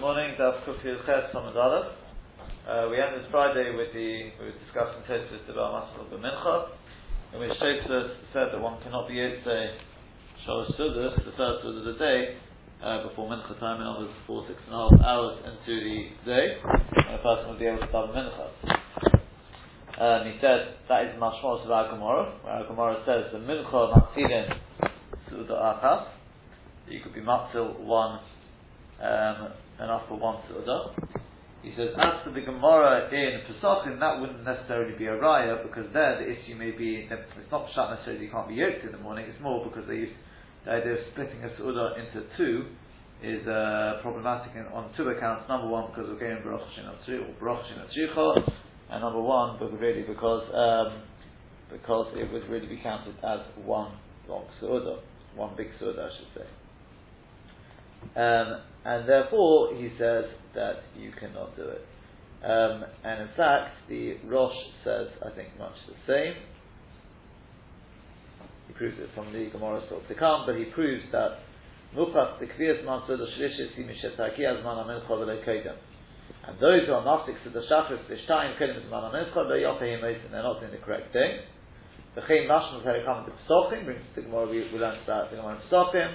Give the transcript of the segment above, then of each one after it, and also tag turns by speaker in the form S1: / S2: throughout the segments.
S1: Morning, Daf Kufil Ches Samad Aleph. Uh, we ended Friday with the, we were discussing Tosfos about Masal B'Mincha, in which Tosfos said that one cannot be Yitzay Shalosh Sudas, the third Sudah of the day, uh, before Mincha time, in other words, before six and a half hours into the day, and a person would be able to start the Mincha. Um, he said that is Mashmos of our Gemara, where our says the Mincha Matzilin Sudah Achas, you could be Matzil one um, enough for one su'udah. He says, as for the Gemara in Pesachim, that wouldn't necessarily be a raya because there the issue may be it's not shut necessarily you can't be yoked in the morning. It's more because they use the idea of splitting a su'udah into two is uh, problematic in, on two accounts. Number one because we're going Baruch Hashem or Baruch Hashem and number one, but really because um, because it would really be counted as one long su'udah, one big su'udah, I should say. Um, and therefore he says that you cannot do it. Um, and in fact, the Rosh says, I think, much the same. He proves it from the Gemara still to come, but he proves that the the. And those who are Gnostics to the Shachris, the Shtayim Kedim as Man Amin Kodem, and they're not doing the correct thing. The Chaim Mashma Perikam the Pesachim brings the Gemara, we learned that the Gemara Pesachim.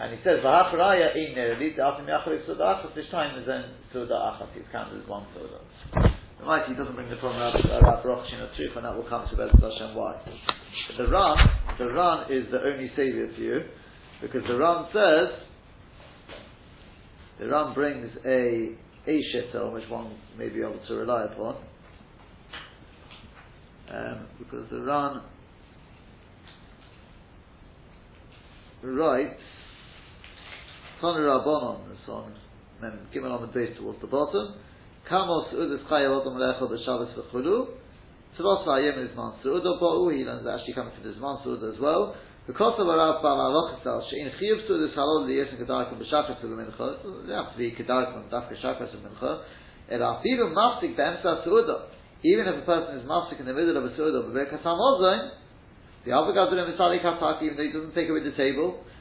S1: And he says, V'hacharaya ein nerelit, after miachar suda achas, this time is then suda achas, it's counted as one suda. The right, he doesn't bring the problem up about Baruch Shin Truth, and that will come to Bez Hashem why. But the Ran, the Ran is the only savior for you, because the Ran says, the Ran brings a, a shittel, which one may be able to rely upon, um, because the Ran writes, Tanu Rabbanon, so on, then Gimel on the base towards the bottom. Kamos Udis Chaya Odom Lecha B'Shabbos V'Chulu. Tzvos V'Ayim is Man Su'udah Bo'u, he learns actually coming to this Man Su'udah as well. Because of Arav Bal Alochasal, She'in Chiyuv Su'udah Halol Liyes and Kedarkim B'Shachas V'Mincha, they have to be Kedarkim, Dafka Shachas V'Mincha, El Afilu Maftik B'Emsa Su'udah. Even if a person is maftik in the middle of a su'udah, B'Berkas HaMozain, the Gazurim Misali Kapaki, even though he doesn't take away the table,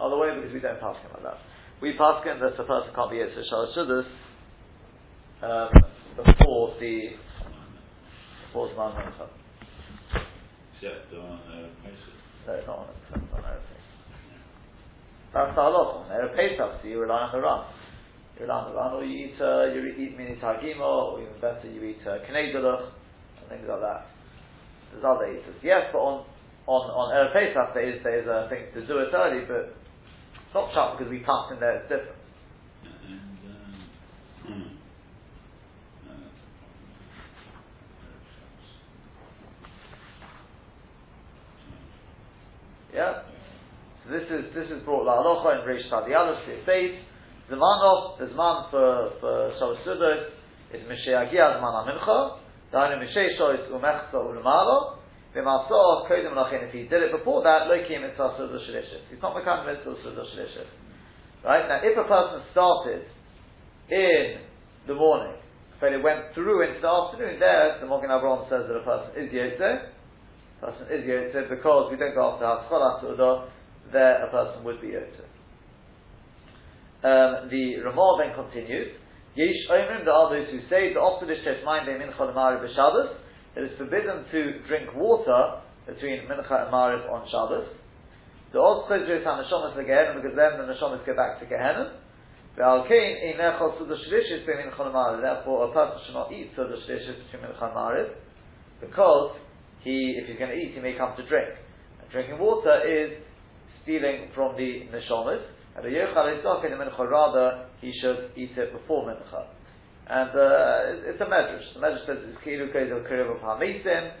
S1: other way because we don't pass him like that. We pass him that a person can't be Yitzhak Shalosh Shuddhas um, before the before the Man.
S2: Except on uh.
S1: No, it's not on it. It's on everything. That's the halacha. On Erev Pesach, so you rely on the Ran. You rely on the Ran, or you eat uh, you eat mini targima, or even better, you eat uh, knedulach, and things like that. There's other eaters. Yes, but on on on Erev Pesach there is there is a thing to do it early, but not sharp because we pass in there, it's different. Yeah? So this is this is brought la'alocha in Reish Tadiyalus, it says, Zmanov, the Zman for, for Shabbos Sudos, is Misheagia Zman HaMincha, Dainu Mishei Shois Umechza Ulmalo, If he did it before that, Lokim Mitzvah Sudos Shalishis. He's not Mekan Mitzvah Sudos Right? Now, if a person started in the morning, but it went through into the afternoon, there, the Magen Avraham says that a person is Yotze, person is Yotze, because we don't go after Hatzcholah Sudah, there a person would be Yotze. Um, the Ramah then continues, Yesh Omrim, there are who say, the Optadish Teshmaim Be Mincha Lemari B'Shabbos, it is forbidden to drink water between Mincha and Mariv on Shabbos. The Oz Chizris HaNeshomas LeGehenim, because then the Neshomas go back to Gehenim. Therefore, a person should not eat Sudah Shlishis between Mincha and Mariv, because he, if he's going to eat, he may come to drink. And drinking water is stealing from the Neshomas, and the Yochal is in the Mincha, rather, he should eat it before Mincha. And uh, it's a medrash. The medrash says it's kilu of hamisim.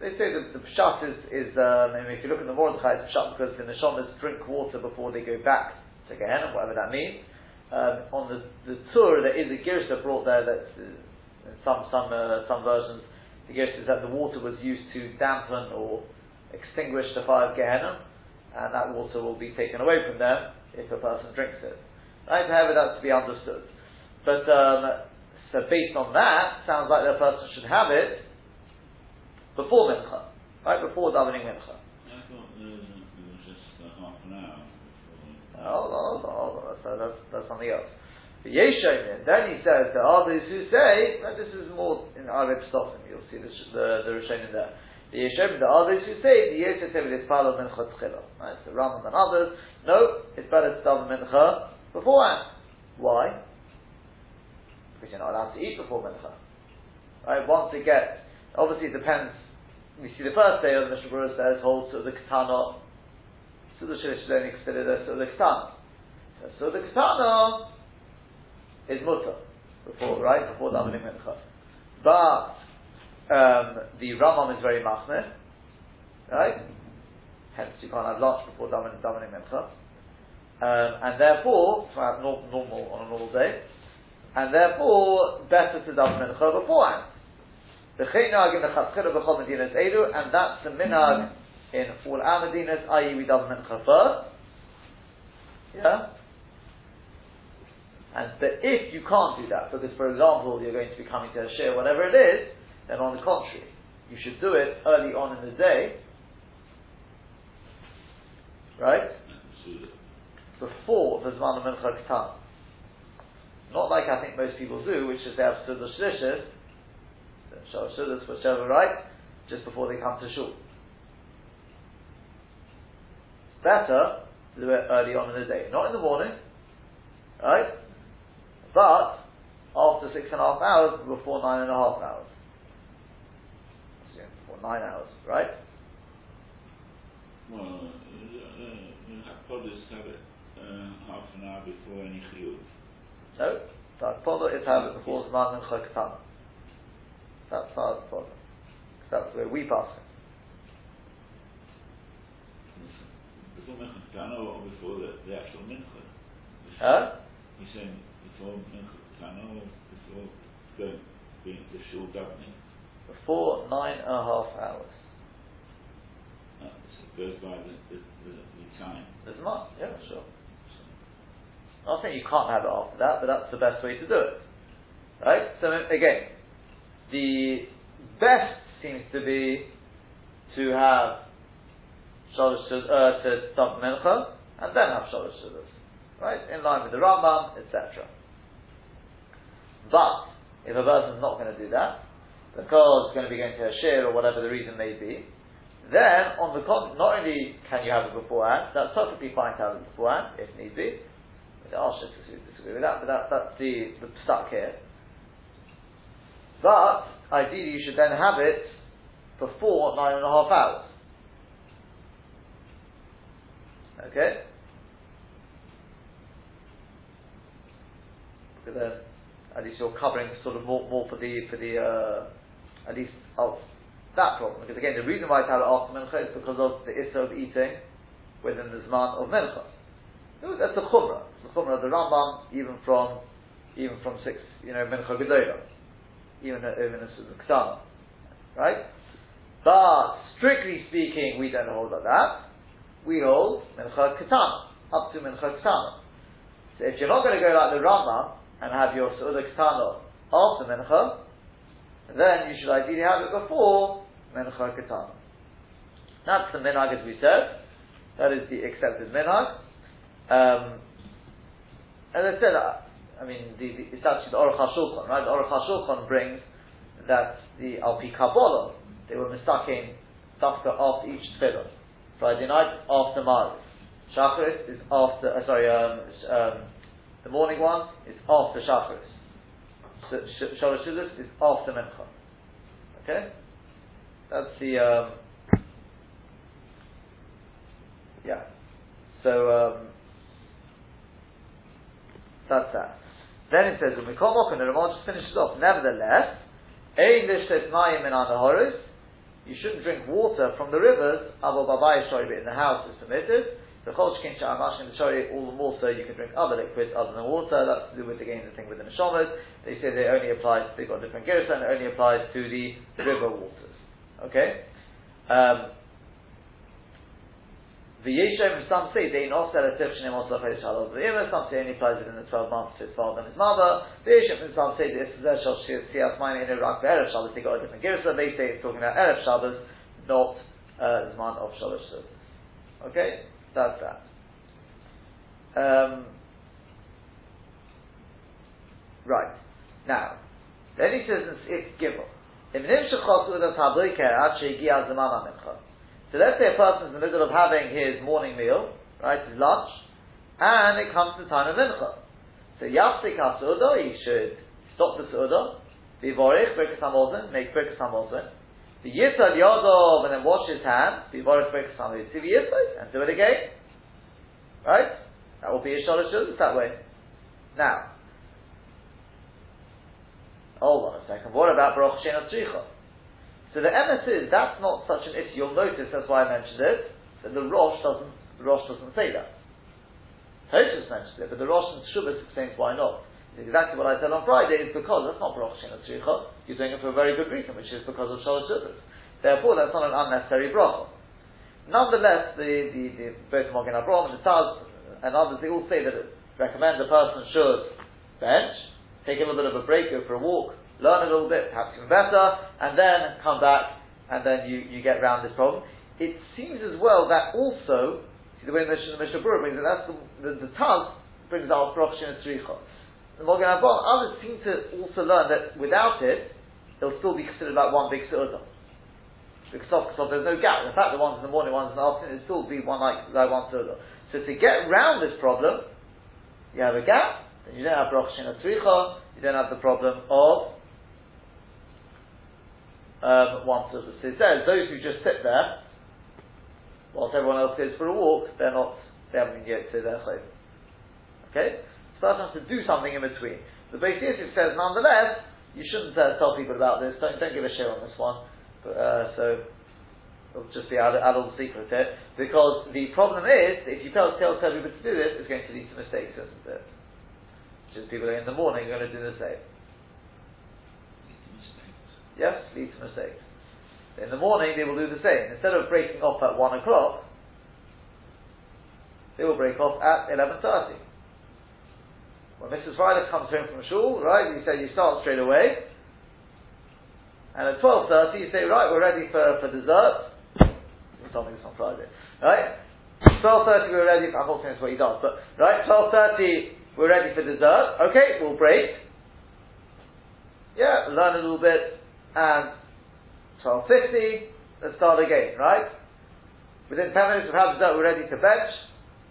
S1: They say that the pshat is, is um, I mean, if you look at the Mordechai, it's pshat because the neshamas drink water before they go back to Gehenna, whatever that means. um, on the, the tour there is a girsa brought there that uh, in some some uh, some versions the girsa is that the water was used to dampen or extinguish the fire of Gehenna, and that water will be taken away from them if a person drinks it. Right? However, that's to be understood. But um, so based on that, sounds like the person should have it before mincha, right before davening mincha.
S2: I thought there was, just half an hour.
S1: Hold on, hold on, hold on. That's, that's, something else. But Yeshomin, then he says there are those who say that this is more in Arab Stofim. You'll see the the, the Rishonim there. The Yeshomin, there are those who say the Yosef Tevil is Palo Mincha Tchila. Right, so Rambam and others. No, it's better to daven Mincha beforehand. Why? Because you're not allowed to eat before Mincha. Right? Once it gets, obviously it depends. We see the first day of the Mishnah says holds to the Ketana, so the Shilish is only considered a so the Ketana. So the Ketana is mutter before, right? Before davening Mincha. But um, the Rambam is very machmir, right? Hence you can't have lunch before davening, davening Mincha. Um, and therefore, normal on a normal day, and therefore better to daven mincha beforehand. The chinag in the chatzchila b'chol medinas edu, and that's the minag in all our medinas, i.e. we daven mincha first. Yeah. And but if you can't do that, because for example you're going to be coming to a share, whatever it is, then on the contrary, you should do it early on in the day, right? Before the Zman of Mincha Ketan. Not like I think most people do, which is they have Sudah Shlishis, Sudas, whichever, right? Just before they come to Shul. Better to do it early on in the day. Not in the morning, right? But after six and a half hours, before nine and a half hours. Before nine hours, right?
S2: Well, uh, uh, Hakadosh have it uh, half an hour before any chiyuv.
S1: No, Takpoda is have it before Zman and Chakatan. That's how it's. That's where we pass it.
S2: Before Mincha or before the, the actual Mincha?
S1: Huh?
S2: You're saying before Mincha or before going, being the shul davening?
S1: Before nine and a half hours.
S2: Uh, so it goes by the, the, the, the time.
S1: The Zman, yeah, sure. I'm not saying you can't have it after that, but that's the best way to do it. Right? So again, the best seems to be to have Shalosh uh, to dump Mincha and then have Shalosh Sudas. Right? In line with the Rambam, etc. But if a person's not going to do that, because it's going to be going to a shir or whatever the reason may be, then on the con- not only can you have it beforehand, that's perfectly fine to have it beforehand if need be. The Arshas disagree with that, but that, that's the, the stuck here. But ideally, you should then have it before nine and a half hours. Okay. Because then, at least you're covering sort of more, more for the for the uh, at least of that problem. Because again, the reason why it's have it after is because of the issa of eating within the zman of mincha. That's the chumrah. It's the chumrah of the Rambam, even from even from six, you know, mincha gedola, even even a ktana, right? But strictly speaking, we don't hold like that. We hold mincha katana up to mincha katana. So if you're not going to go like the Rambam and have your suda katana after mincha, then you should ideally have it before mincha katana. That's the minhag as we said. That is the accepted minhag. Um, as I said, uh, I mean, the, the, it's actually the Aruch HaShulchan, right? The Aruch HaShulchan brings that the Alpi Kabbalah, they were mistaking dafka after each tefillah. Friday night after Maariv. Shacharis is after, uh, sorry, um, um, the morning one is after Shacharis. Sh- Shalosh is after Mincha. Okay? That's the, um, yeah. So, that. Then it says, when we come up and the Ramon just finishes off, nevertheless, Ein lishtes mayim in anahoris, you shouldn't drink water from the rivers, avo babai shori, in the house is permitted, So Cholshkin Sha'amashkin Chori, all the more so you can drink other liquids other than water. That's to do with again the thing with the Neshomas. They say they only apply, they've got different gersa and it only applies to the river waters. Okay? Um, the Yeshem, some say they not sell a tifshin also Chedesh Halal V'yima, some say only applies within the 12 months to his father and his mother. The Yeshem, some say this is a Shal Siyas Mine in Iraq, Erev Shabbos, they got a different gersa. They say it's talking about Erev Shabbos, not uh, Zman of Shalosh Okay? That's that. Um, right. Now, then he says it's Gimel. So let's say a person's in the middle of having his morning meal, right, his lunch, and it comes to the time of mincha. So yafsik ha he should stop the su'udah, be vorich, break hamolzin, make break hamolzin, the yitzad yodov, and then wash his hands, be vorich, break hamolzin, and do it again. Right? That will be a shalosh It's that way. Now, hold on a second. What about Baruch Shena Tzricha? So the emes is, that's not such an issue. You'll notice, that's why I mentioned it, that the Rosh doesn't, the Rosh doesn't say that. Tosus mentions it, but the Rosh and Shubas explains why not. It's exactly what I said on Friday, is because that's not Baruch Shena Tzricha. You're doing it for a very good reason, which is because of Shalosh Therefore, that's not an unnecessary bracha. Nonetheless, the, the, the both Magen Avraham and the Taz and others, they all say that it recommends a person should bench, take a little bit of a break, go for a walk, learn a little bit, perhaps even better, and then come back, and then you, you get around this problem. It seems as well that also, see the way the Mishnah Berurah brings it, that's the, the, the Taz brings out Brachshin and Tzricha. The Magen Avraham, others seem to also learn that without it, it'll still be considered like one big Su'udah because of, there's no gap. In fact, the ones in the morning, ones in the afternoon, it'll still be one like, like one further. So to get around this problem, you have a gap, then you don't have Baruch Shina Tzricha, you don't have the problem of um, it says, those who just sit there, whilst everyone else goes for a walk, they're not, they haven't yet to their chayv. Okay? So that has to do something in between. The Beis Yosef says, nonetheless, you shouldn't uh, tell people about this, don't, don't give a share on this one uh, so it'll just be out, of the secret here. Because the problem is, if you tell, tell, tell people to do this, it's going to lead to mistakes, isn't it? Just people in the morning are going to do the same. Yes, lead to mistakes. In the morning, they will do the same. Instead of breaking off at 1 o'clock, they will break off at 11.30. When Mrs. Ryder comes home from shul, right, you say you start straight away, and at 12.30 you say, right, we're ready for, for dessert. You this on Friday. Right? 12.30 we're ready for, I'm not saying that's what he does, but, right, 12.30 we're ready for dessert. Okay, we'll break. Yeah, learn a little bit. And 12.50, let's start again, right? Within 10 minutes we've had we're ready to bench.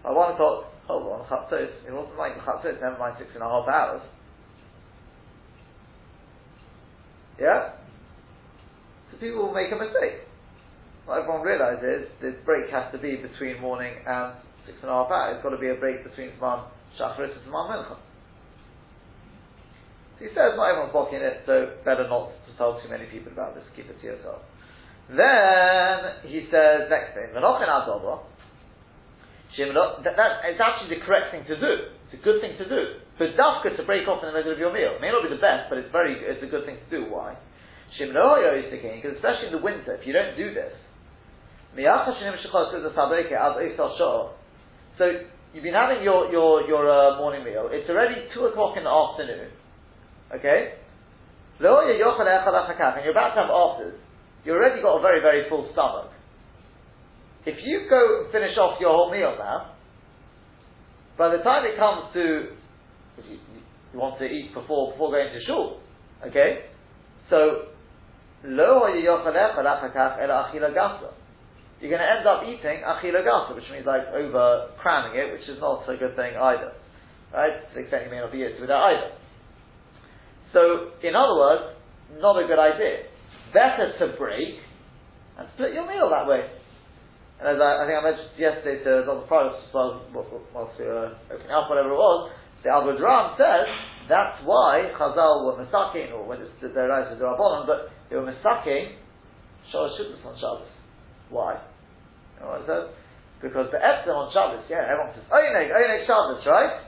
S1: By 1 o'clock, hold on, chatzos. It wasn't like chatzos, never mind six and a half hours. Yeah? So people will make a mistake. What everyone realizes, this break has to be between morning and six and a half hours. It's got to be a break between Zman Shacharit and Zman Mincha. So he says not everyone's blocking it, so better not tell too many people about this, keep it to yourself. Then he says next thing, Menochin Adobah, that, that, it's actually the correct thing to do. It's a good thing to do. For dafka to break off in the middle of your meal. It may not be the best, but it's very it's a good thing to do. Why? because especially in the winter, if you don't do this, so you've been having your your your uh, morning meal. It's already two o'clock in the afternoon. Okay, and you're about to have afters. You already got a very very full stomach. If you go and finish off your whole meal now, by the time it comes to you, want to eat before before going to shul, okay, so Lo You're going to end up eating achila gasa, which means like over cramming it, which is not a good thing either. Right? To the extent you may not be used to it either. So, in other words, not a good idea. Better to break and split your meal that way. And as I, I think I mentioned yesterday to Dr. Price, whilst we were uh, opening up, whatever it was, the Abu Ram says that's why Chazal were misaking, or when it's the rise of the Rabbanon, but they were misaking Shalosh Shuttas on Shabbos. Why? You know what it says? Because the Etzem on Shabbos, yeah, everyone says, Oineg, Oineg Shabbos, right?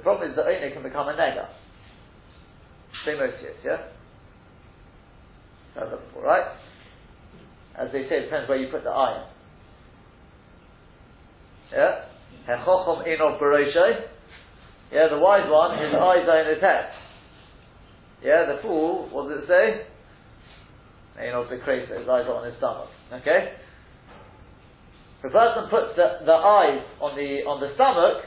S1: The problem is that Oineg can become a Nega. Same Osius, yeah? That's before, right? As they say, it depends where you put the iron. Yeah? Hechochom Enov Baroshay. Yeah, the wise one, his eyes are in his head. Yeah, the fool, what does it say? Enov Bekresa, his eyes are on his stomach. Okay? The person puts the, the eyes on the on the stomach,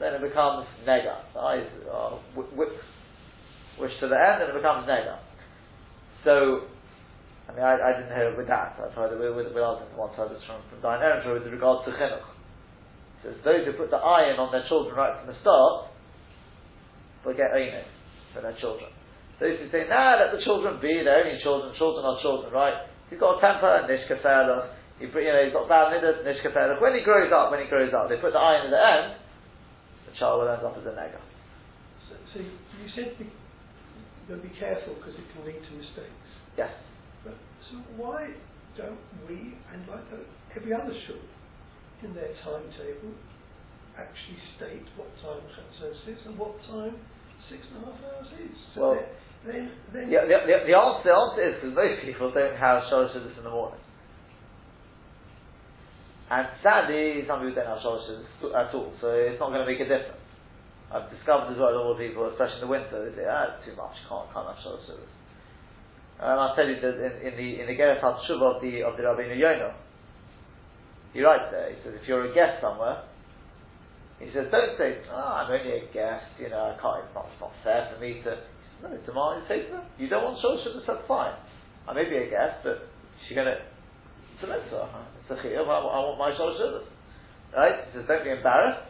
S1: then it becomes nega. The eyes are wish to the end, and it becomes nega. So, I mean, I, I didn't hear it with that. I've heard it with, with, with others. Once heard this from, from Dayan Ehrentreu with regards to chinuch. So those who put the iron on their children right from the start, will get oinus for their children. Those who say, nah, let the children be, they're only children, children are children, right? You've got a temper, nishkafelach, he, you know, he's got bad midas, nishkafelach. When he grows up, when he grows up, they put the iron at the end, child will end up as a nega.
S3: So, so you said be, you'll be careful because it can lead to mistakes.
S1: Yes.
S3: But, so why don't we, and like every other shul, in their timetable, actually state what time Chatzos is and what time six and a half hours is? So
S1: well,
S3: then, then
S1: yeah, the, the, the, answer, the answer is because most people don't have Shalosh in the morning. And sadly, some people don't have shorashes at all, so it's not going to make a difference. I've discovered as well a lot of people, especially in the winter, they say, ah, it's too much, can't, can't have shorashes. And I'll tell you that in, in the in the Geras HaTshuva of the of the Rabbeinu Yonah, he writes there. He says, if you're a guest somewhere, he says, don't say, oh, I'm only a guest. You know, I can't. It's not, it's not fair for me to. No, tomorrow you say them, you don't want shul that's fine. I may be a guest, but she's going to it's a mitzvah. It's a chiyuv. I, I want my shalosh shivas. Right? He says, don't be embarrassed.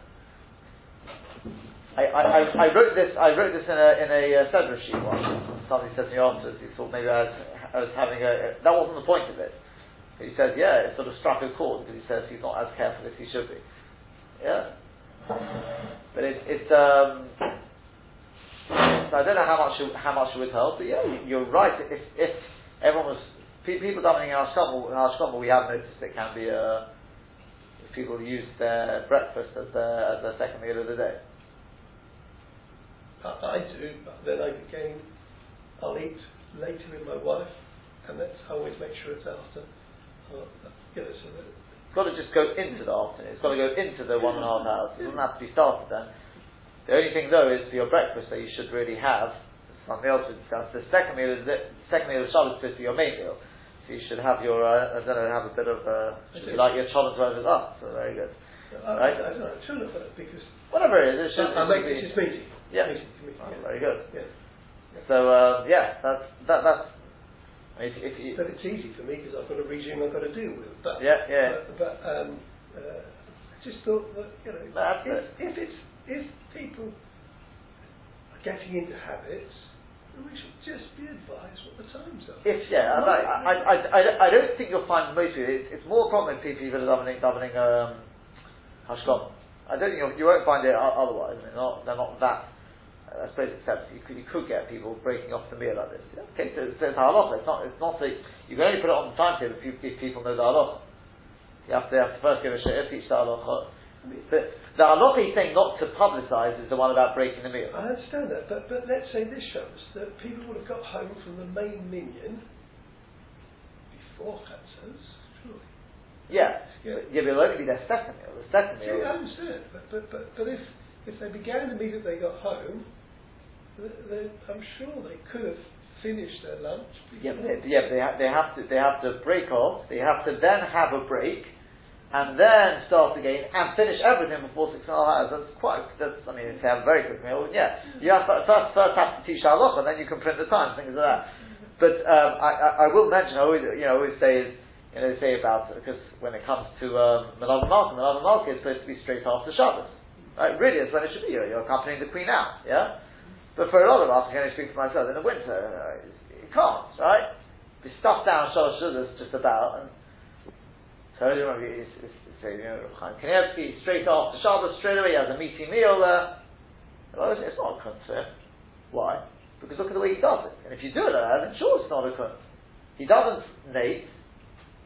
S1: I, I, I, I wrote this. I wrote this in a in a uh, sheet once. Somebody said to me afterwards. He thought maybe I was, I was having a. That wasn't the point of it. He said, yeah, it sort of struck a chord because he says he's not as careful as he should be. Yeah. But it, it's. Um, so I don't know how much how much it would help, but yeah, you're right. If if everyone was people davening in Hashkama, in Hashkama, we have noticed it can be a, if people use their breakfast as their, as their second meal of the day.
S3: I, I do, but then I again, I'll eat later with my wife, and that's I always make sure it's after. Uh, you know, so that
S1: it's got to just go into the afternoon. It's got to go into the one and a half hours. It doesn't have to be started then. The only thing though is for your breakfast that you should really have something else to discussed. The second meal is the second meal of Shabbos is for your main meal. You should have your, uh, I don't know, have a bit of, uh, should like your whatever it up. So very good.
S3: Uh, right? I, I, I don't know, because
S1: whatever it is, it should,
S3: I'll make
S1: be,
S3: this meeting.
S1: Yeah.
S3: Meeting, meeting,
S1: oh,
S3: yeah.
S1: Very good.
S3: Yeah.
S1: So um, yeah, that's that that's. If, if you,
S3: but it's easy for me because I've got a regime I've got to deal with. But
S1: yeah, yeah.
S3: But, but um, uh, I just thought that you know, if, if it's if people are getting into habits we should just be advised what the times are.
S1: If yeah, I, I, I, I, I don't think you'll find most people. It's, it's more common with people are davening, davening um, hashkom. I don't think you'll, you won't find it otherwise. They're not, they're not that. I suppose except you could, you could get people breaking off the meal like this. Yeah? Okay, so, so it's halacha. It's not. It's not that you can only put it on the timetable if, you, if people know the halacha. You have to, have to first give a shit, teach the halacha. But the halacha he's saying not to publicise is the one about breaking the meal.
S3: I understand that, but, but let's say this shows that people would have got home from the main minyan before Chatzos, surely.
S1: Yeah, yeah. But, yeah, but it'll only be their second meal. The second meal.
S3: Yeah, I understand, but, but, but, but if, if they began immediately they got home, they, they, I'm sure they could have finished their lunch.
S1: Yeah, but they, yeah, but they, ha- they have to they have to break off. They have to then have a break and then start again and finish everything before six and a half hours. That's quite. That's I mean, if you have a very quick meal, yeah, you have to, first first have to teach halacha, and then you can print the time, things like that. But um, I, I, will mention, I always you know always say you know say about because when it comes to um, Melava Malka, Melava Malka is supposed to be straight after Shabbos. Right? Really, it's when it should be. You're, accompanying the Queen out, yeah. But for a lot of us, I can only speak for myself. In the winter, uh, you can't, right? Be stuffed down Shalosh just about, and so it's, it's, it's, you know, Chaim straight after Shabbos, straight away he has a meaty meal there. Well, it's not a kunz Why? Because look at the way he does it. And if you do it that, then sure it's not a kunz. He doesn't Nate,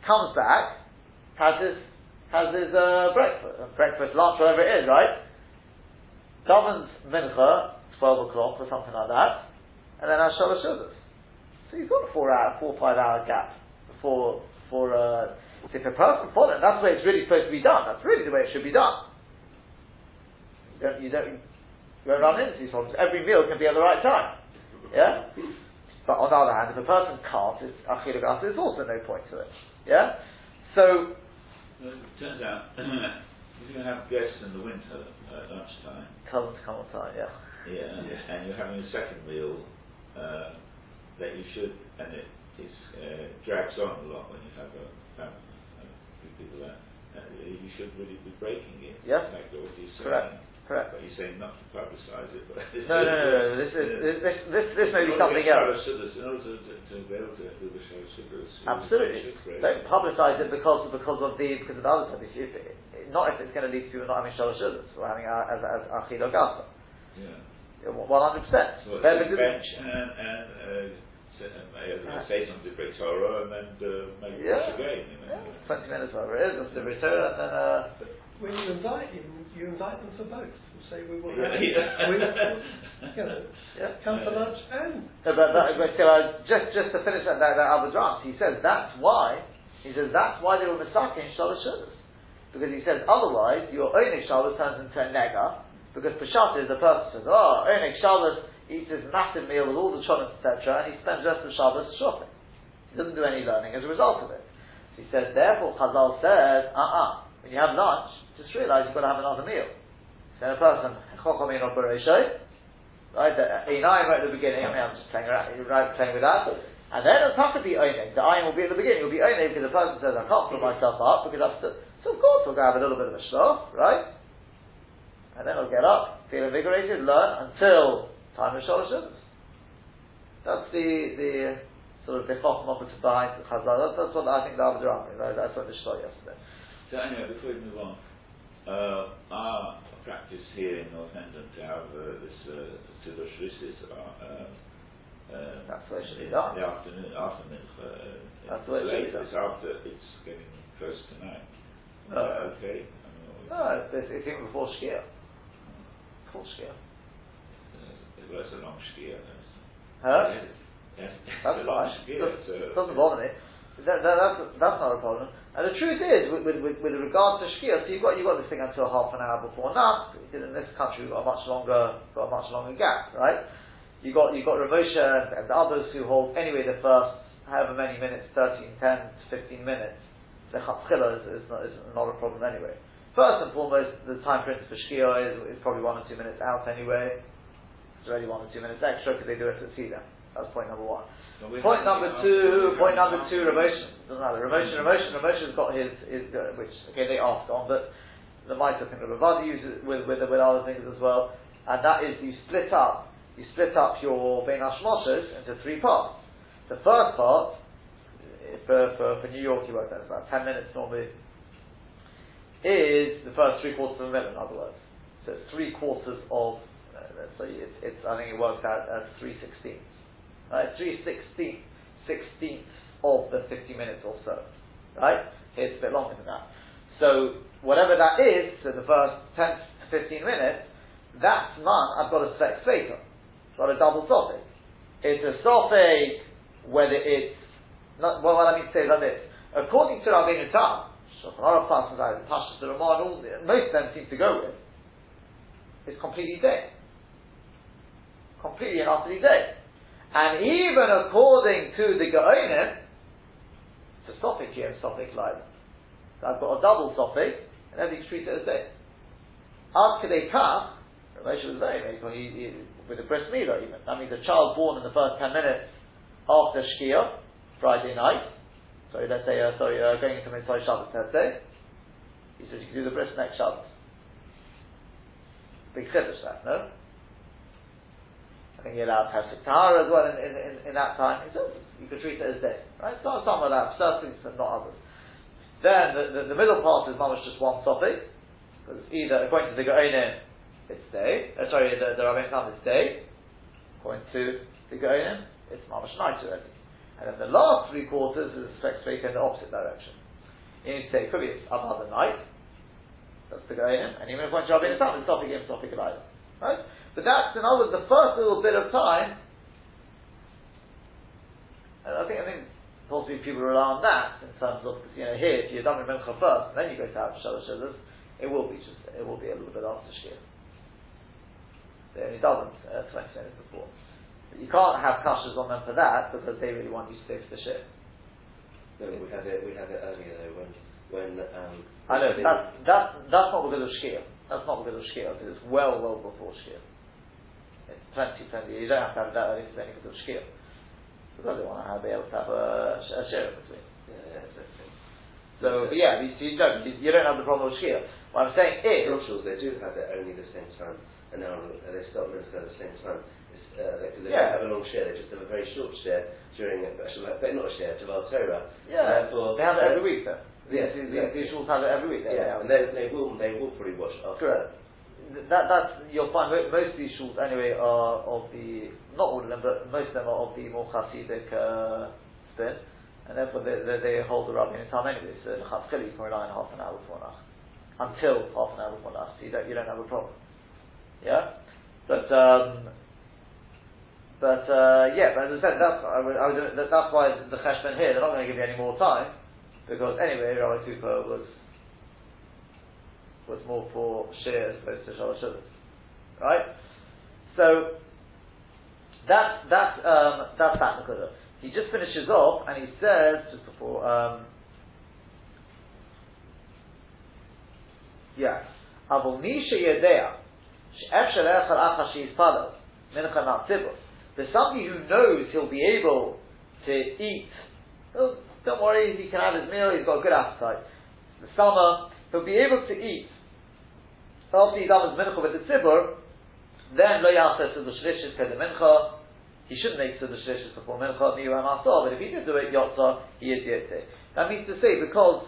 S1: comes back, has his has his uh, breakfast, breakfast, lunch, whatever it is, right? Davens mincha, twelve o'clock or something like that, and then has shalosh shudas. So you've got a four hour, four five hour gap before for uh, if a person following, that's the way it's really supposed to be done. That's really the way it should be done. You don't, you don't, you don't run into these problems. Every meal can be at the right time. Yeah? But on the other hand, if a person can't, it's achilagasa, there's also no point to it. Yeah? So,
S2: Well, it turns out, if you have guests in the winter at lunchtime,
S1: tell them to come on time, yeah.
S2: yeah, and you're having a second meal, uh, that you should, and it is, uh, drags on a lot when you have a family, a few people there, uh, you should really be breaking it.
S1: Yes.
S2: Like what you're saying.
S1: Correct. Correct.
S2: But saying not to publicise it, but.
S1: No, no, no, no, this is, this, this, this, this may be something else.
S2: In order to, to, to be able to do the show.
S1: Absolutely. Don't publicise it because because of the because of the other stuff. If, not if it's going to lead to not having shalosh shudas or having a, as as achil gasa.
S2: Yeah.
S1: One hundred percent.
S2: So it's a bench and, and, uh, say, uh, say something to break Torah and then, uh, make
S1: Yeah.
S2: yeah. again, you know.
S1: Yeah, Twenty minutes, whatever it is, of the return, and then uh,
S3: When you invite him, you invite them for both. You say we will
S2: Yeah,
S3: have,
S2: yeah.
S3: we will, you know,
S1: yeah.
S3: come for lunch and
S1: No, but, but, but so, uh, just just to finish that that, that Albert Rams, he says that's why he says that's why they were misakin shalosh shudas. Because he says otherwise your onik shalos turns into a nega, because Peshat is the person says, Oh, onik shalos eats his massive meal with all the cholim, etc., and he spends of the Shabbos shopping. He doesn't do any learning as a result of it. He says, therefore Chazal says, uh uh when you have lunch, just realize you've got to have another meal. So a person, chochomin or Right, the Einayim right at the beginning, I mean, I'm just playing around, right, playing with that. And then top of the Oinig, the Ayin will be at the beginning, it'll be Oinig because the person says, I can't put myself up because I've still, so of course we'll go have a little bit of a shlof, right? And then I'll get up, feel invigorated, learn until time of Shalosh That's the, the sort of the chokmah operative behind the Chazal. That's, that's what I think the Avodah Zarah, right? That's what the Shloh yesterday.
S2: So anyway, before we move on, uh, our practice here in North London to have uh, this uh, Tudor Shrisis uh, uh,
S1: That's what it should be
S2: in
S1: done.
S2: the afternoon, after Mincha. Uh,
S1: That's what it should be
S2: late,
S1: done.
S2: It's after, it's getting close to night.
S1: No.
S2: Uh, okay. I mean,
S1: No, it's, it's, it's even before Shkia. Before Shkia.
S2: Well, a long. That's,
S1: Huh?
S2: yes,
S1: That's
S2: it's a long
S1: fine. Doesn't, doesn't bother me. That, that, that's, that's not a problem. And the truth is, with, with, with, with regard to Shkia, so you've got, you've got this thing until half an hour before Nat, because in this country we've got a much longer, got a much longer gap, right? You've got, you've got Ramosha and, and the others who hold, anyway, the first however many minutes, 13, 10 to 15 minutes, the Chatzchila is, is, not, is not a problem anyway. First and foremost, the time difference for Shkia is, is probably one or two minutes out anyway. It's already one or two minutes extra because they do it at Sida. That's point number one.
S2: so
S1: Point number two, point number two, Ramosh, doesn't matter. Ramosh, Ramosh, Ramosha's got his, his uh, which, okay, they asked on, but the Mitre thing, the Ravadi uses it with, with, with other things as well, and that is you split up, you split up your Bein Hashmoshes into three parts. The first part, for, for, for New York, you work that, it's about 10 minutes normally, is the first three quarters of a minute, in other words. So it's three quarters of, uh, it's, it's, I think it works out as three sixteenths. Right, three sixteenths, sixteenths of the 50 minutes or so. Right? It's a bit longer than that. So, whatever that is, so the first 10 to 15 minutes, that's man, I've got a sex later. Got a double topic. It's a sophic, whether it's, not, well, what I mean to say is like this. According to Rabbeinu Tam, Shulchan Aruch passes out, Pashas the Ramah, and all, most of them seem to go with, it's completely dead. Completely and utterly dead. And even according to the Gaonim, it's a Sophic here Sophic like So I've got a double Sophic, and everything's treated as dead. Ad Kedei Kach, Moshe was very he, with the bris milah even. That means a child born in the first 10 minutes after Shkia, Friday night, sorry, let's say, uh, sorry, uh, going into Mitzvah Shabbos, let's say, he says you can do the bris next Shabbos. Big chiddush that, no? I think you're allowed to have Tahara as well in, in, in, in that time. He says you could treat it as dead. Right? Some, some allowed, certain things, but not others. Then the, the, the middle part is mamash just one topic. Because it's either, according to the Gaonim, it's day. Uh, sorry, the, the Rabbein Tam it's day. According to the Gaonim, it's mamash night already. And then the last three quarters is expected in the opposite direction. You need to say, could be up the night, that's the guy and even if one job in a time, it's topic in, topic Right? But that's, in other words, the first little bit of time, And I think, I think, possibly people rely on that in terms of, you know, here, if you're done with Mincha first, and then you go to have Shalosh it will be just, it will be a little bit after Shkia. It only doesn't, uh, 20 minutes before. But you can't have kashas on them for that because they really want you to fix the shit.
S4: No, we have it. We have it earlier though when when. Um,
S1: I know that's that's that's not because of shkia. That's not because of shkia because it's well well before shkia. It's plenty plenty. You don't have to have that early because of shkia. Because they want to have, be able to have a, a share between. Yeah, yeah. So, but yeah, you, you don't you, don't have the problem with shkia. What I'm saying is,
S4: Roshals, they do have it only the same time, and now they start minutes at the same time uh, they, they yeah. don't have a long share, they just have a very short share during, actually, but not a share, Devar Torah.
S1: Yeah, they have it every week though. Yes, the, exactly. the, have it every week.
S4: Yeah, and they, they will they will probably watch after.
S1: Correct. That that's you'll find most of these shuls anyway are of the not all of them but most of them are of the more Hasidic uh, spin, and therefore they, they, they hold the Rabbeinu Tam anyway. So the chatzkeli you can rely on half an hour before nach, until half an hour before nach. So you don't you don't have a problem. Yeah, but um, but uh, yeah, but as I said, that's I would, I would, that's why the cheshbon here. They're not going to give you any more time because anyway, Rabbi Cooper was was more for Shia as opposed to Shalosh Right? So, that, that, um, that's that makudah. He just finishes off and he says, just before, um, yeah, Avol Nisha Yedea, She'ef Shalech Halacha father, Palo, Mincha Natzibus. There's somebody who knows he'll be able to eat. Don't, don't worry, he can have his meal, he's got a good appetite. The summer, he'll be able to eat after he his mincha with the tzibur, then lo yaseh the shlishis the mincha. He shouldn't make the shlishis before mincha miyu but if he did do it yotza, he is yotze. That means to say because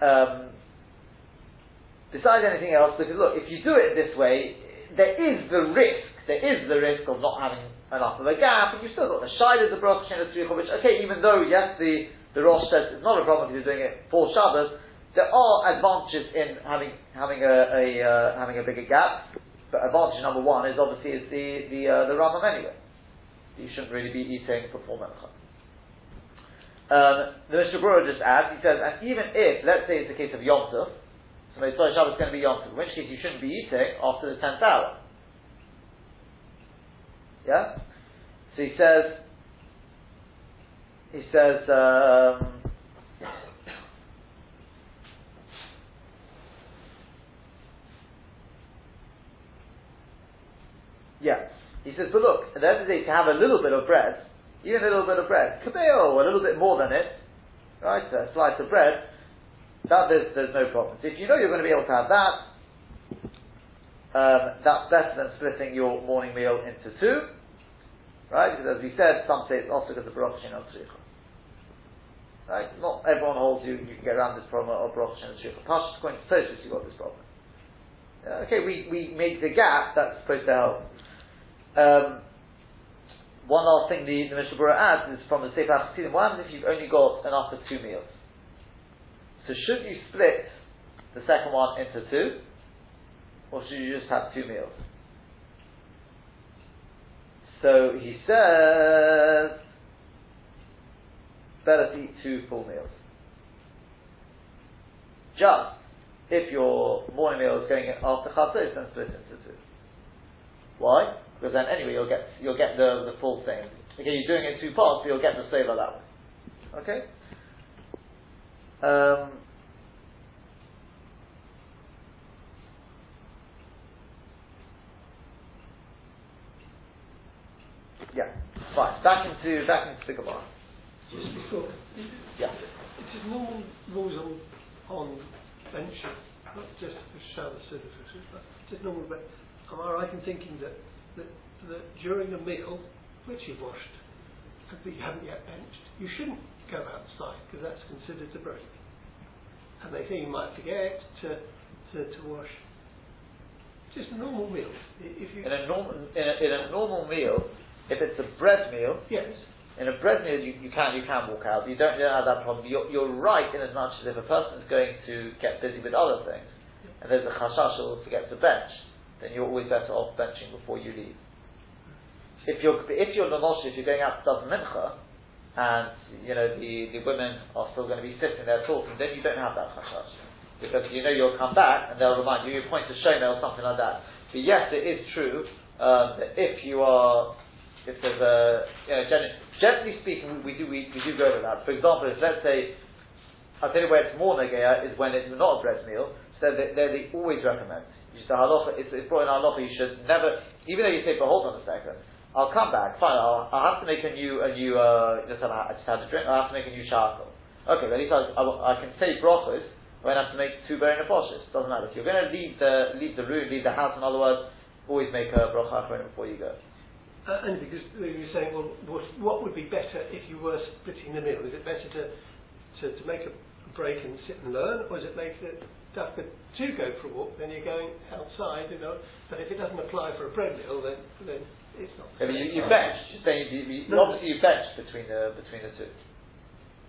S1: um, besides anything else, because look, if you do it this way, there is the risk. There is the risk of not having enough of a gap, and you've still got the shide of the brach which, okay, even though, yes, the, the Rosh says it's not a problem if you're doing it for Shabbos, there are advantages in having, having a, a uh, having a bigger gap, but advantage number one is obviously is the, the, uh, the anyway. You shouldn't really be eating before Mincha. Um, the Mishnah Berurah just adds, he says, and even if, let's say it's a case of Yom Tov, so Mitzvah Shabbos is going to be Yom Tov, in which case you shouldn't be eating after the 10th hour. Yeah? So he says, he says, um, yeah. He says, but look, at the end of the day, to have a little bit of bread, even a little bit of bread, kabeo, a little bit more than it, right, a slice of bread, that there's, there's no problem. So if you know you're going to be able to have that, um, that's better than splitting your morning meal into two. Right? Because as we said, some say it's also because of Baruch Tzricha. Right? Not everyone holds you, you can get around this problem of Baruch Hashem Tzricha. Pashas according to Tosus, you've got this problem. Okay, we, we make the gap, that's supposed to help. Um, one last thing the, the Mishnah Berurah adds is from the Sefer HaChasidim, what happens if you've only got enough for two meals? So should you split the second one into two? Or should you just have two meals? So he says, better to eat two full meals. Just if your morning meal is going after chatzos, then split into two. Why? Because then anyway you'll get you'll get the, the full thing. Okay, you're doing it in two parts, so you'll get the savor that way. Okay. Um, Yeah, fine. Back into back into the Gemara.
S3: Just before.
S1: Yeah.
S3: It is normal rules on on benches, not just for shower surfaces, but just normal. But am I right in thinking that that, that during a meal, which you've washed, but you haven't yet benched, you shouldn't go outside because that's considered a break. And they think you might forget to to, to wash. Just a normal meal. If you
S1: in a normal in a, in a normal meal, if it's a bread meal,
S3: yes,
S1: in a bread meal, you, you can you can walk out. You don't, you don't have that problem. You're, you're right in as much as if a person is going to get busy with other things, and there's a chashash will forget to bench, then you're always better off benching before you leave. If you're if you're Lamosh, if you're going out to daven mincha, and you know the, the women are still going to be sitting there talking, then you don't have that chashash because you know you'll come back and they'll remind you. You point to shomer or something like that. But yes, it is true um, that if you are if there's a you know, gen- Generally speaking, we, we do we, we, do go to that. For example, if let's say, I'll tell you where it's more negaya is when it's not a bread meal. So they, they, they always recommend. It's, it's brought in halacha. You should never, even though you say, but hold on a second, I'll come back. Fine, I'll, I'll have to make a new a new. Uh, just have, I just had a drink. I'll have to make a new shehakol. Okay, at least I, I, I can say brachos. I won't have to make two borei nefashos. Doesn't matter. If you're going to leave the leave the room, leave the house. In other words, always make a bracha before you go.
S3: Uh, only because you're saying, well, what, what, would be better if you were splitting the meal? Is it better to, to, to make a break and sit and learn, or is it better to, to go for a walk, then you're going outside, you know? But if it doesn't apply for a bread meal, then, then it's not.
S1: Yeah, you, you bench. You're you, you, no, obviously you bench between the between the two.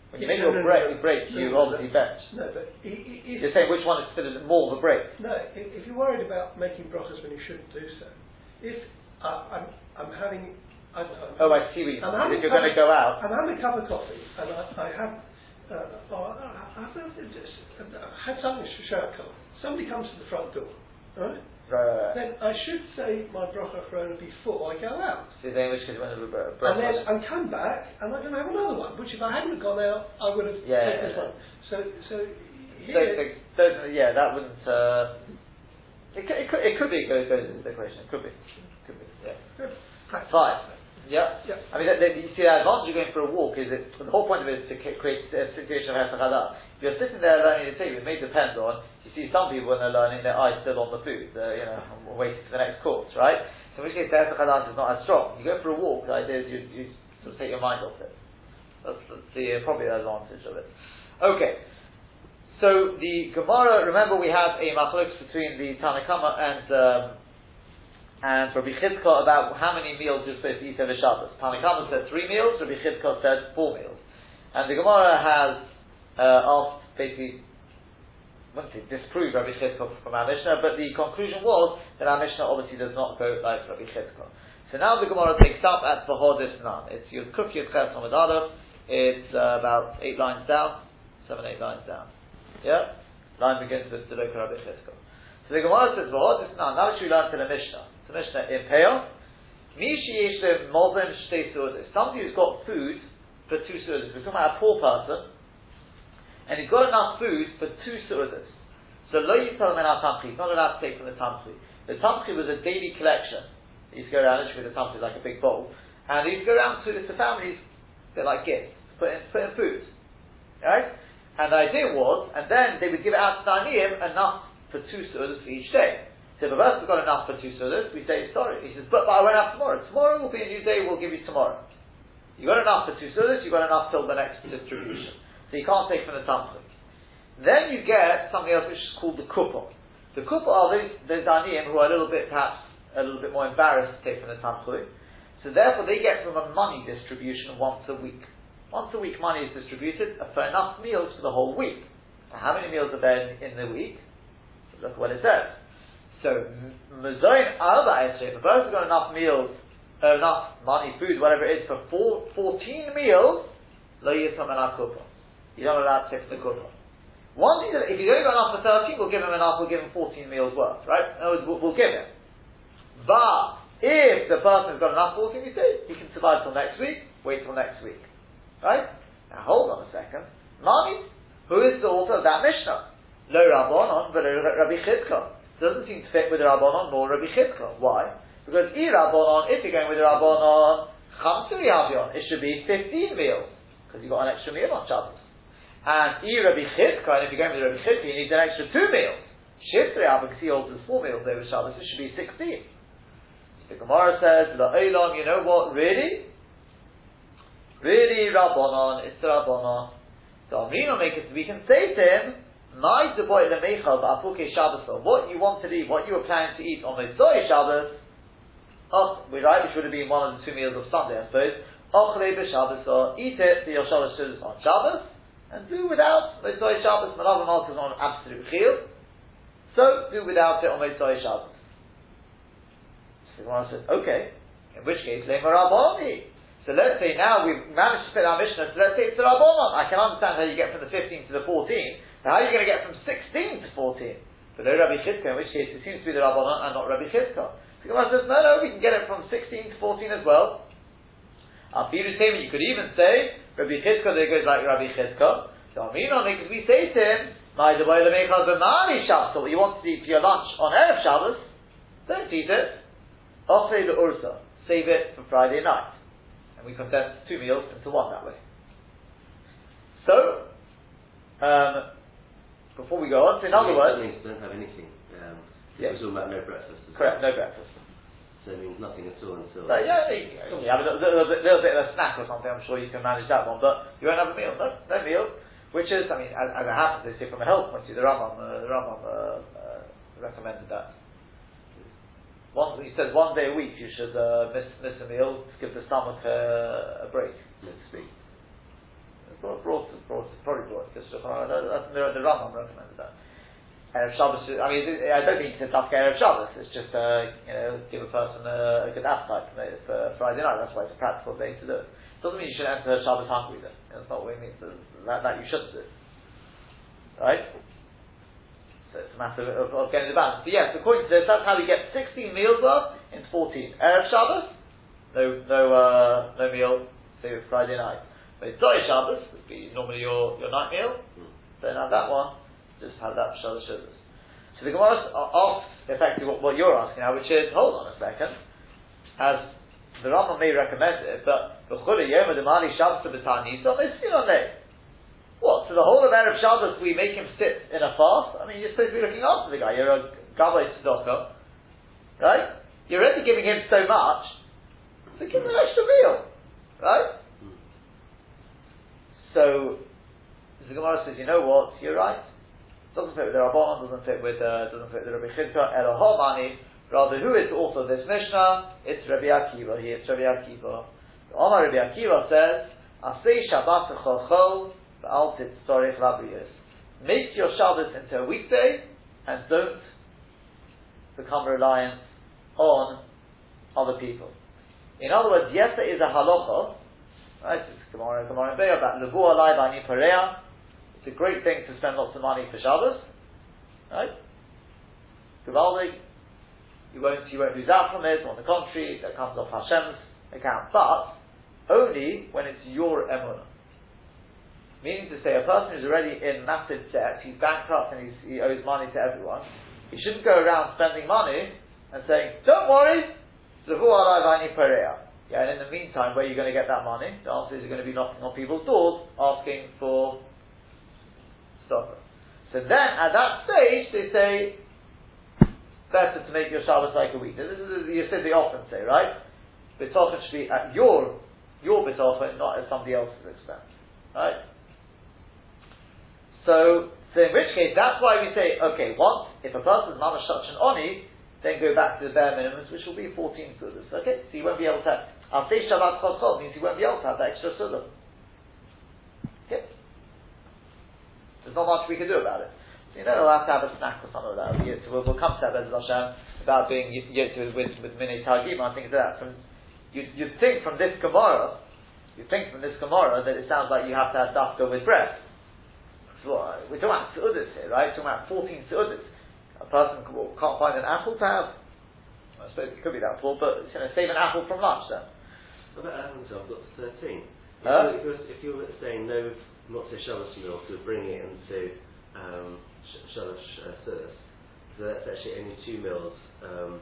S1: When you yeah, make no, your no, break, no, break you obviously bench.
S3: No, but if,
S1: you're saying which one is considered more of a break.
S3: No, if, if you're worried about making brachas when you shouldn't do so, if uh, I'm I'm having. I
S1: oh, I see what you mean. If you're going to go out.
S3: I'm having a cup of coffee, and I, I have. Uh, I, have had something to show Somebody comes to the front door, right?
S1: Right, right, right.
S3: Then I should say my bracha achrona before I go out.
S1: So then which case when the
S3: And then I come back and I'm going to have another one, which if I hadn't gone out, I would have
S1: yeah,
S3: taken
S1: yeah,
S3: this
S1: yeah.
S3: one. So, so
S1: here, those, those, yeah, that wouldn't. Uh, it, could, it could, it could be it goes, into the equation. It could be. Could be. Yeah. Fine. Yeah?
S3: yeah.
S1: I mean, you see, the advantage of going for a walk is that the whole point of it is to create a situation of Hesachada. If you're sitting there learning the table, it may depend on, you see some people when they're learning, their eyes still on the food, they're, you know, waiting for the next course, right? So in which case, the Hesachada is not as strong. You go for a walk, the idea is you, you sort of take your mind off it. That's, that's the, probably the advantage of it. Okay. So the Gemara, remember we have a machlokes between the Tanna Kamma and um, and Rabbi Chizka about how many meals you're supposed to eat over Shabbos. Tanna Kamma said three meals, Rabbi Chizka said four meals. And the Gemara has uh, asked, basically, I wouldn't say disprove Rabbi Chizka from our Mishnah, but the conclusion was that our Mishnah obviously does not go like Rabbi Chizka. So now the Gemara takes up at Vahodis Nan. It's your Kuf Yud Ches It's uh, about eight lines down, seven, eight lines down. Yeah? Line begins with Deloka Rabbi Chizka. So the Gemara says, Vahodis Nan. Now we should learn to the Mishnah. The Mishnah in Peah. Mishi Yeshem Mozen Shtei Sudas. Somebody who's got food for two Sudas. We're talking about a poor person, and he's got enough food for two Sudas. So Lo Yisrael Men Tamchi. He's not allowed to take from the Tamchi. The Tamchi was a daily collection. He used to go around, literally the Tamchi like a big bowl. And he used to go around to the families, they're like gifts, put in, put in food. Right? And the idea was, and then they would give it out to Daniyim enough for two Sudas for each day. So if a person's got enough for two sudas, we say sorry. He says, but, but I won't have tomorrow. Tomorrow will be a new day, we'll give you tomorrow. You got enough for two sudas, you got enough till the next distribution. So you can't take from the tamchik. Then you get something else which is called the kupon. The kupon are those, those daniyim who are a little bit, perhaps, a little bit more embarrassed to take from the tamchik. So therefore they get from a money distribution once a week. Once a week money is distributed for enough meals for the whole week. How many meals are there in, in the week? Look what it says. So, Mazoin Arba Esrei, if a person's got enough meals, uh, enough money, food, whatever it is, for four, 14 meals, Lo Yitzam and Akupah. You're not allowed to take the kupah. One thing that, if he's only got enough for 13, we'll give him enough, we'll give him 14 meals worth, right? In other words, we'll, we'll give him. But, if the person's got enough 14, we say, he can survive till next week, wait till next week. Right? Now hold on a second. Mami, who is the author of that Mishnah? Lo Rabbanon, but Rabbi Chizkah doesn't seem to fit with Rabbanon nor Rabbi Chizka. Why? Because I Rabbanon, if you're going with Rabbanon, Chamsu Yavion, it should be 15 meals, because you've got an extra meal on Shabbos. And I Rabbi Chizka, and if you're going with Rabbi Chizka, you need an extra two meals. Shiftri because he holds the four meals over Shabbos, it should be 16. The Gemara says, the Olam, you know what, really? Really, Rabbanon, it's Rabbanon. So Amrino make it, we can say to him, Shabbos. What you want to eat, what you were planning to eat on Motzoi Shabbos. Oh, which would have been one of the two meals of Sunday, I suppose. Ochle b'Shabbos or eat it for your Shabbos Sudas on Shabbos, and do without Motzoi Shabbos, Malav Malk is on absolute chiyuv, so do without it on Motzoi Shabbos. So says, okay, in which case, Lema Rabboni. So let's say now we've managed to fit our Mishnah, so let's say it's the Rabbanon. I can understand how you get from the 15 to the 14, but how are you going to get from 16 to 14? But no Rabbi Chizka, in which case it seems to be the Rabbanon and not Rabbi Chizka. The Gemara says, no, no, we can get it from 16 to 14 as well. Afiru Temi, you could even say, Rabbi Chizka, there goes like Rabbi Chizka. So I mean on it, because we say to him, the way the Mechal B'mani Shabbos, what you want to eat for your lunch on Erev Shabbos, don't eat it. Ofre the Ursa, save it for Friday night. And we condense two meals into one that way. So, um, before we go on, so in other words,
S4: that means don't have anything. Um,
S1: Yeah.
S4: It was all about no breakfast.
S1: correct,
S4: well.
S1: no breakfast.
S4: So it means nothing at all until.
S1: Right, yeah, you, have a little, little, bit- little bit of a snack or something, I'm sure you can manage that one, but you won't have a meal, no, no meal, which is, I mean, as, as it happens, they say from a health point of view, the Rambam, uh, the Rambam uh, uh, recommended that. One, he said one day a week you should uh, miss, miss a meal to give the stomach uh, a break, so to speak. Brought, brought, brought, probably brought, because the, the, the Rambam recommended that. Erev Shabbos, I mean, I don't think it's tough Erev Shabbos, it's just, uh, you know, give a person a, a good appetite for, Friday night, that's why it's a practical thing to do. Doesn't mean you should enter Shabbos hungry then, that's not what it means, that, that you shouldn't do. Right? So it's a matter of, of getting the balance. But yes, according to this, that's how we get 16 meals worth into 14. Erev Shabbos, no, no, uh, no meal, say Friday night. Zoy Shabbos would be normally your, your night meal,
S4: Hmm.
S1: don't have that one, just have that Shabbos Shabbos. So the Gemara a- asks effectively what, what you're asking now, which is, hold on a second, as the Rambam may recommend it, but B'chule Yom Adamali Shabbos B'tani, so they see on there. What? So the whole of Erev Shabbos we make him sit in a fast? I mean, you're supposed to be looking after the guy. You're a Gabbai Tzedakah, right? You're already giving him so much, so give him an extra meal, right? So the Gemara says, you know what? You're right. Doesn't fit with the Rabbanon. Doesn't fit with uh, doesn't fit with the Rabbi Chizka. Rather, who is also this Mishnah? It's Rabbi Akiva. He is Rabbi Akiva. The Omar Rabbi Akiva says, "Asay Shabbat chol v'al titzorich labriyos." Make your Shabbos into a weekday and don't become reliant on other people. In other words, yes, there is a halacha, right? It's Gemara, Gemara Be'er about levu alai v'ani pareya. It's a great thing to spend lots of money for Shabbos, right? Givaldig, you won't you won't lose out from it. On the contrary, that comes off Hashem's account, but only when it's your emunah. Meaning to say, a person who's already in massive debt, he's bankrupt and he's, he owes money to everyone, he shouldn't go around spending money and saying, "Don't worry, Zavu alai v'ani pareya." Yeah, and in the meantime, where are you going to get that money? The answer is you're going to be knocking on people's doors asking for stuff. So then, at that stage, they say, better to make your Shabbos like a week. This is, you said they often say, right? B'tochen should be at your, your b'tochen, not at somebody else's expense. Right? So, so in which case, that's why we say, okay, once, if a person's mamash such an oni, then go back to the bare minimums, which will be 14 sudas. Okay? So you won't be able to have, I'll say Shabbat Chol means you won't be able to have that extra sudah. Okay? There's not much we can do about it. So, you know, we'll have to have a snack or something like that. We'll, we'll come to that, Bezat Hashem, about being yoked with, with, Mini Targim, I think that. From, you'd, you'd think from this Gemara, you think from this Gemara that it sounds like you have to have dafka with bread. So, uh, we're talking about su'udis here, right? We're talking about 14 su'udis. A person can't find an apple to have. I suppose it could be that poor, but you know, save an apple from lunch then.
S4: About Adam's I've got 13. If,
S1: Huh?
S4: you, if, you're, if you're saying no Motzei Shabbos meal to bring it into um, Sh- Shabbos uh, Sudas, so that's actually only two meals um,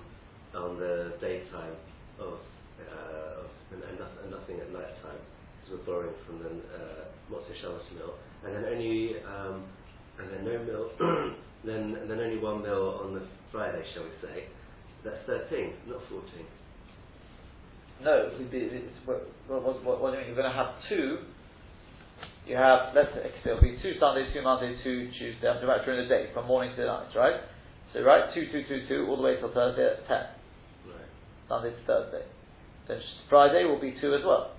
S4: on the daytime of, uh, of and, and, nothing, and nothing at night time, because we're borrowing from the uh, Motzei Shabbos meal, and then only um, and then no meal, then and then only one meal on the Friday, shall we say? That's 13, not 14.
S1: No, it'd be, what, what, what, what do you mean? You're going to have two. You have, let's say, okay, so it'll be two Sundays, two Mondays, two Tuesdays, I'm talking about during the day, from morning to night, right? So, right, two, two, two, two, all the way till Thursday at 10.
S4: Right.
S1: Sunday to Thursday. Then Friday will be two as well.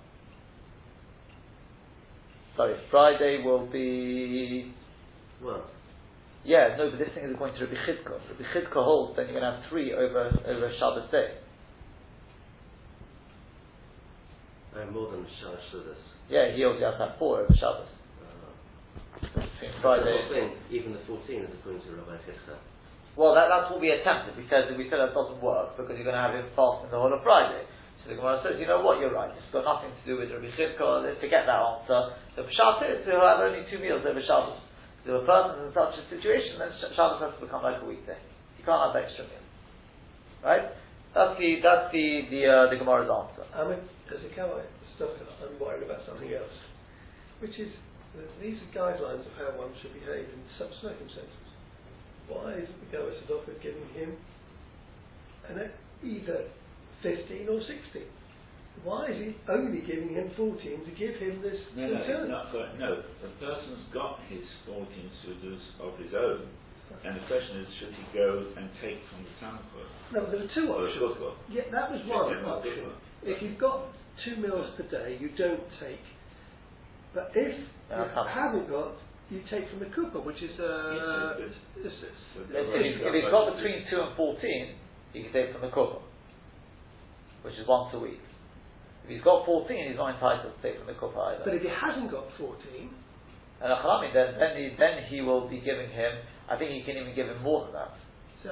S1: sorry, Friday will be.
S4: Well,
S1: Yeah, no, but this thing is going to Rabbi Chidko. Rabbi Chidko holds then you're going to have three over over Shabbos day.
S4: More than Shalosh Sudas.
S1: Yeah, he holds you have to have four over Shabbos.
S4: Uh,
S1: Between
S4: the
S1: Friday.
S4: thing, even the 14 is according to Rabbi Chizka.
S1: Well, that, that's what we attempted. We said we said that doesn't work because you're going to have him fasting the whole of Friday. So the Gemara says, you know what, you're right. It's got nothing to do with Rabbi Chivka. Let's forget that answer. The Pshat is to have only two meals over Shabbos. If a person in such a situation, then Shabbos has to become like a weekday. You can't have extra meal, right? That's the that's the the uh, the Gemara's answer.
S3: I mean, as a Calite stuff, I'm worried about something else, which is that these are guidelines of how one should behave in such circumstances. Why is the Goa Tzedakah giving him an, either 15 or 16? Why is he only giving him 14 to give him this
S2: No, no,
S3: return?
S2: not got, no. The person's got his 14 sudas of his own, and the question is, should he go and take from the sample
S3: No, there are two options. Yeah, that was one option.
S2: Good
S3: If you've got two meals per day, you don't take. But if
S1: Yeah,
S3: you haven't got, you take from the cooper, which is uh,
S2: Yes,
S3: is, is,
S2: But
S1: If,
S2: the
S1: if, he's, if
S2: Rosh
S1: he's got between two and fourteen, he can take from the Kupah, which is once a week. If he's got fourteen, he's not entitled to take from the Kupah either.
S3: but if he hasn't got 14,
S1: And Achalami, then, then, he, then he will be giving him, I think he can even give him more than that.
S3: so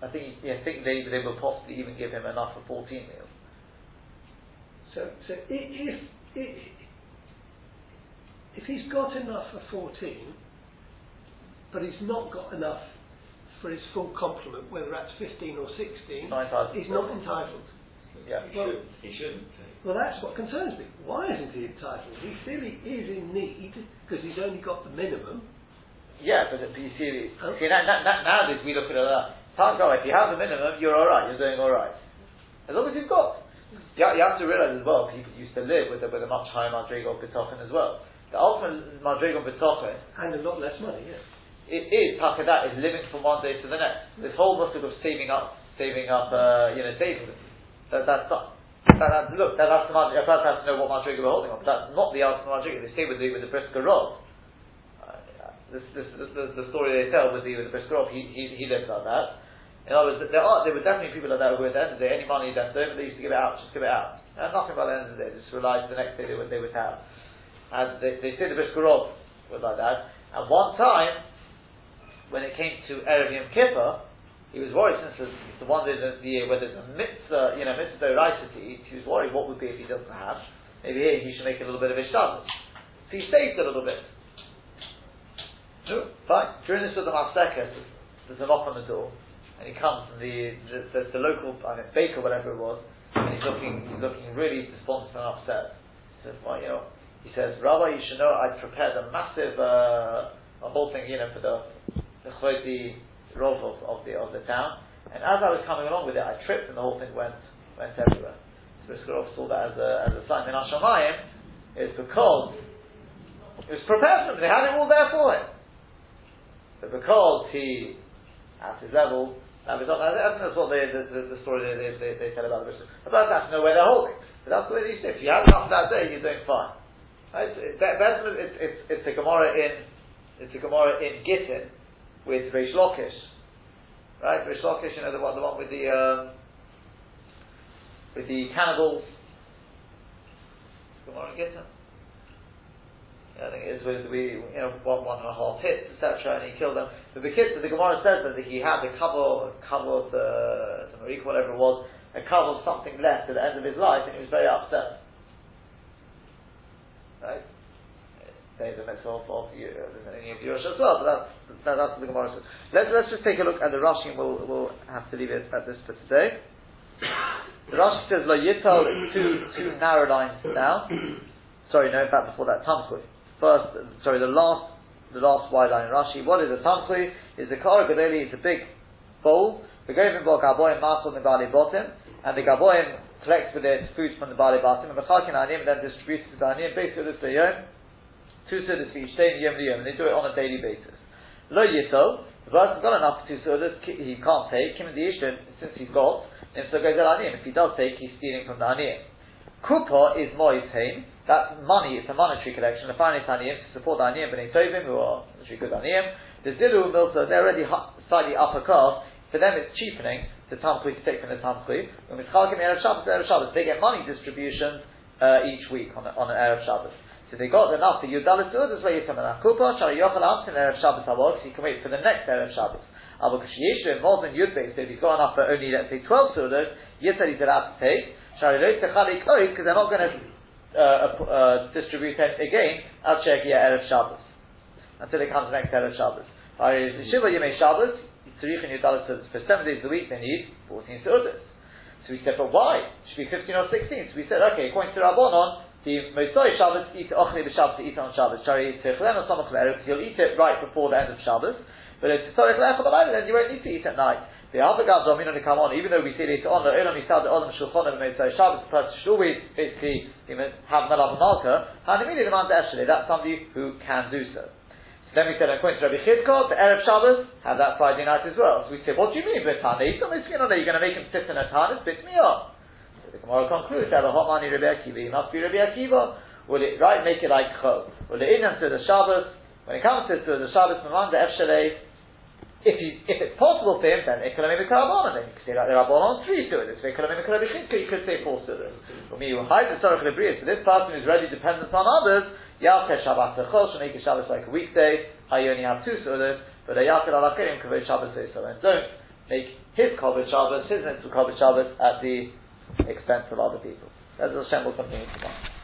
S1: I think, yeah, I think they, they will possibly even give him enough for 14 meals.
S3: So so if if if he's got enough for 14, but he's not got enough for his full complement, whether that's 15 or 16,
S1: Not
S3: he's not entitled.
S1: Yeah.
S2: He, should, he shouldn't.
S3: Well, that's what concerns me. Why isn't he entitled? He clearly is in need because he's only got the minimum.
S1: Yeah, but, but you see,
S3: Oh.
S1: see now, now, now, nowadays we look at it like that. Can't go, if you have the minimum, you're alright, you're doing alright. As long as you've got. You, you have to realize as well, people used to live with a, with a much higher Madrigal B'tochen as well. The ultimate Madrigal B'tochen
S3: And a lot less money, yes.
S1: it is Takadat is living from one day to the next. This whole method of saving up, saving up, uh, you know, saving. That, that's not. That, that, look, that, that's the Madrigal. A person has to know what Madrigal we're holding on. But that's not the ultimate Madrigal. They say with the with the Brisker Rov. Uh, this, this, this, the, the story they tell with the with the Brisker Rov, he, he, he lived like that. In other words, there are there were definitely people like that who at the end of the day, any money left over, they used to give it out, just give it out. And nothing by the end of the day, just relied the next day they would they would have. And they, they say the Brisker Rov was like that. And one time, when it came to Erev Yom Kippur, he was worried since it's the one day of the year where there's a mitzvah, you know, mitzvah doraisa to eat, he was worried what would be if he doesn't have. Maybe here he should make a little bit of a Shabbos. So he saved a little bit. Fine. During this of Masechet, there's a knock on the door, and he comes, from the, the, the, local, I mean, baker, whatever it was, and he's looking, he's looking really despondent and upset. He says, well, you know, he says, Rabbi, you should know I prepared a massive, uh, a whole thing, you know, for the, the Choti Rov of, of the, of the town, and as I was coming along with it, I tripped, and the whole thing went, went everywhere. So Riskarov saw that as a, as a sign in Hashemayim, is because it was prepared for him, they had it all there for him. But because he, at his level, was not, I think that's what they, the, the, the story they, they, they, tell about the. The person has to know where they're holding. But that's the way they say. If you have enough that day, you're doing fine. Right? It's, it's, it's, it's, a Gemara in, it's a Gemara in Gittin with Reish Lakish. Right? Reish Lakish, you know, the one, the one with the, um, with the cannibals. Gemara in Gittin. I think it is with we you know one one and a half hits etc. and he killed them. But the kids, the Gemara says that he had the cover cover of the the Marika, whatever it was, a cover of something left at the end of his life, and he was very upset. Right. There's a mitzvah of, you- uh, any of Yerush as well, but that's, that, that's what the Gemara says. Let's, let's just take a look at the Rashi and we'll, we'll have to leave it at this for today. The Rashi says, Lo Yital, two, two narrow lines now. Sorry, no, fact, before that, Tamkui. First, sorry, the last, the last wide line in Rashi. What is a Tamkui? Is a Kara Gadoli, it's a big bowl. The Govim Bo Gaboim Masel Nibali bottom, and the Gaboim collects with it food from the Bali Batim, and the Chakin Anim then distributes it to the Anim, basically this Yom, two Sudas for each day, Yom Yom, and they do it on a daily basis. Lo Yito, the person's got enough for two Sudas, he can't take, Kim the Yishlim, since he's got, and so goes Anim. If he does take, he's stealing from the Anim. Kupa is Moitain, That's money, it's a monetary collection. The finance aniyim to support the aniyim, b'nei tovim, who are actually good aniyim. The zilu milsa, they're already slightly upper class. For them, it's cheapening to tamchui to take from the tamchui. When mitzchalkim erev Shabbos, erev Shabbos, they get money distributions uh, each week on, on an erev Shabbos. So they got enough for Yudalit Sudas where you come in Akupa, Shari Yochel Amtin Erev Shabbos Havok, so you can wait for the next Erev Shabbos. Abu Kashiyeshu involved in Yudbek, so if he's got enough for only, let's say, 12 Sudas, Yitzhak he's allowed to take. Shari Lo Techalik Oid, because they're not going to uh, uh, distribute it again, Al Shekia Erev Shabbos. Until it comes next Erev Shabbos. Shiva Yemei Shabbos, Tzarich and Yudalit Sudas, for seven days a week they need 14 Sudas. So we said, but why? It should be 15 or 16. So we said, okay, according to Rabbanon, the Motzai Shabbos eat Ochni b'Shabbos eat on Shabbos. Shari Tichlem or Samach because you'll eat it right before the end of Shabbos. But if it's Tzorich Lech then you won't need to eat at night. The other guys are to come on, even though we see later on the Olam Yisad the Olam Shulchan of Motzai Shabbos, the person should always basically have Melav Malka. And immediately demands Eshley. That's somebody who can do so. So then we said, according to Rabbi Chidkot, the Erev Shabbos, have that Friday night as well. So we said, what do you mean, B'tana? He's on the skin on there, you're going to make him sit in a tan, it's bit me up. So the Gemara concludes, have a hot money Rabbi Akiva, he must be Rabbi Akiva. Will it right make it like chol? Will it in to the Shabbos? When it comes to, to the Shabbos, Maman the Efshalei, if you, if it's possible for him, then Ekonomim Karabon, then you could say like the Rabbanon three sudas. If Ekonomim Karabichinka, you could say four sudas. For me, you hide the Sorach Lebriya. So this person is really dependent on others, Yalke Shabbat Techol, should make a Shabbos like a weekday. I only have two sudas, but a Yalke Alakirim Kavod Shabbos so. And don't make his Kavod Shabbos, his Mitzvah Kavod Shabbos at the expense of other people. That's Hashem will continue to find.